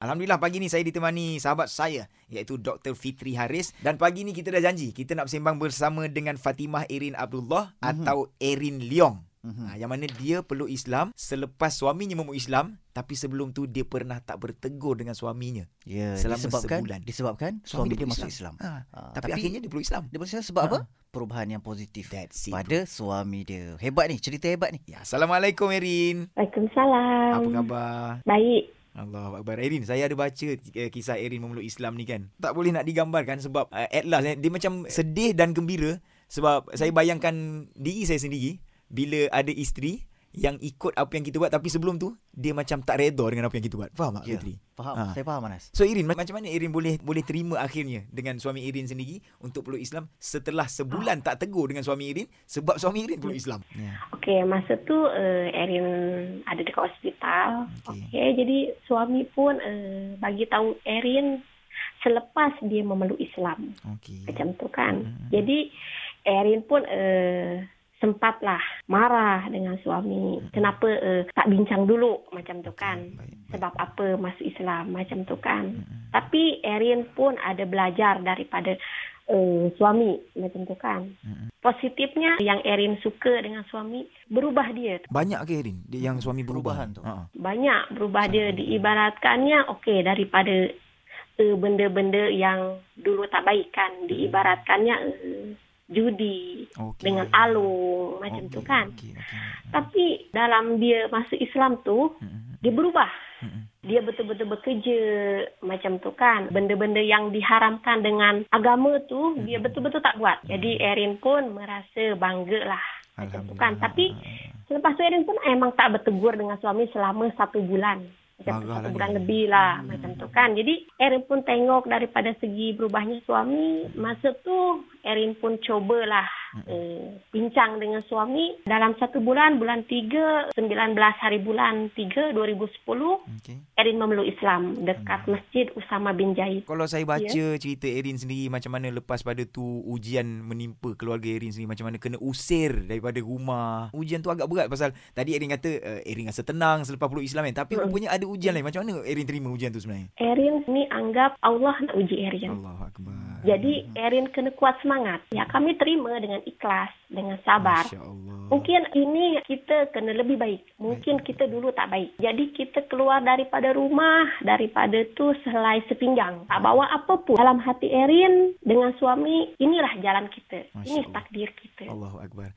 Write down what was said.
Alhamdulillah pagi ni saya ditemani sahabat saya iaitu Dr. Fitri Haris dan pagi ni kita dah janji kita nak bersembang bersama dengan Fatimah Erin Abdullah mm-hmm. atau Erin Leong. Mm-hmm. Ha, yang mana dia peluk Islam selepas suaminya memeluk Islam tapi sebelum tu dia pernah tak bertegur dengan suaminya. Ya, selama disebabkan, sebulan. Disebabkan suami, suami dia masuk Islam. Islam. Ha, ha, tapi, tapi akhirnya dia peluk Islam. Dia peluk Islam sebab ha. apa? Perubahan yang positif That's it, pada bro. suami dia. Hebat ni, cerita hebat ni. Ya, Assalamualaikum Erin. Waalaikumsalam. Apa khabar? Baik. Allah Akbar. Erin Saya ada baca uh, Kisah Erin memeluk Islam ni kan. Tak boleh nak digambarkan Sebab uh, at last eh, Dia macam sedih dan gembira Sebab saya bayangkan Diri saya sendiri Bila ada isteri yang ikut apa yang kita buat tapi sebelum tu dia macam tak redha dengan apa yang kita buat. Faham tak ya, Putri? Faham. Ha. Saya faham Anas. So Irin macam mana Irin boleh boleh terima akhirnya dengan suami Irin sendiri untuk peluk Islam setelah sebulan tak tegur dengan suami Irin sebab suami Irin peluk Islam. Ya. Okey, masa tu uh, Erin ada dekat hospital. Okey, okay, jadi suami pun uh, bagi tahu Erin selepas dia memeluk Islam. Okey. Macam tu kan. Hmm. Jadi Erin pun uh, sempatlah marah dengan suami. Kenapa uh, tak bincang dulu? Macam tu kan? Sebab apa masuk Islam? Macam tu kan? Tapi Erin pun ada belajar daripada uh, suami. Macam tu kan? Positifnya yang Erin suka dengan suami berubah dia. Banyak ke Erin? Yang suami berubah? Tu? Banyak berubah dia. Diibaratkannya okey daripada uh, benda-benda yang dulu tak baik kan. Diibaratkannya uh, judi okay. dengan alung macam okay. tu kan. Okay. Okay. Tapi dalam dia masuk Islam tu mm-hmm. dia berubah. Mm-hmm. Dia betul-betul bekerja macam tu kan. Benda-benda yang diharamkan dengan agama tu mm-hmm. dia betul-betul tak buat. Jadi Erin pun merasa bangga lah macam tu kan. Tapi selepas tu Erin pun emang tak bertegur dengan suami selama satu bulan macam satu bulan lebih lah hmm. macam tu kan. Jadi Erin pun tengok daripada segi berubahnya suami. Masa tu Erin pun cubalah hmm. Eh, bincang dengan suami. Dalam satu bulan, bulan 3, 19 hari bulan 3, 2010, okay. Erin memeluk Islam dekat hmm. Masjid Usama bin Jaid. Kalau saya baca yeah. cerita Erin sendiri macam mana lepas pada tu ujian menimpa keluarga Erin sendiri. Macam mana kena usir daripada rumah. Ujian tu agak berat pasal tadi Erin kata uh, Erin rasa tenang selepas peluk Islam kan. Tapi hmm. rupanya ada ujian lain. Macam mana Erin terima ujian tu sebenarnya? Erin ni anggap Allah nak uji Erin. Allah. Jadi Erin kena kuat semangat. Ya kami terima dengan ikhlas, dengan sabar. Mungkin ini kita kena lebih baik. Mungkin kita dulu tak baik. Jadi kita keluar daripada rumah, daripada tu selai sepinggang. Tak bawa apa pun. Dalam hati Erin dengan suami, inilah jalan kita. Ini takdir kita. Allahu Akbar.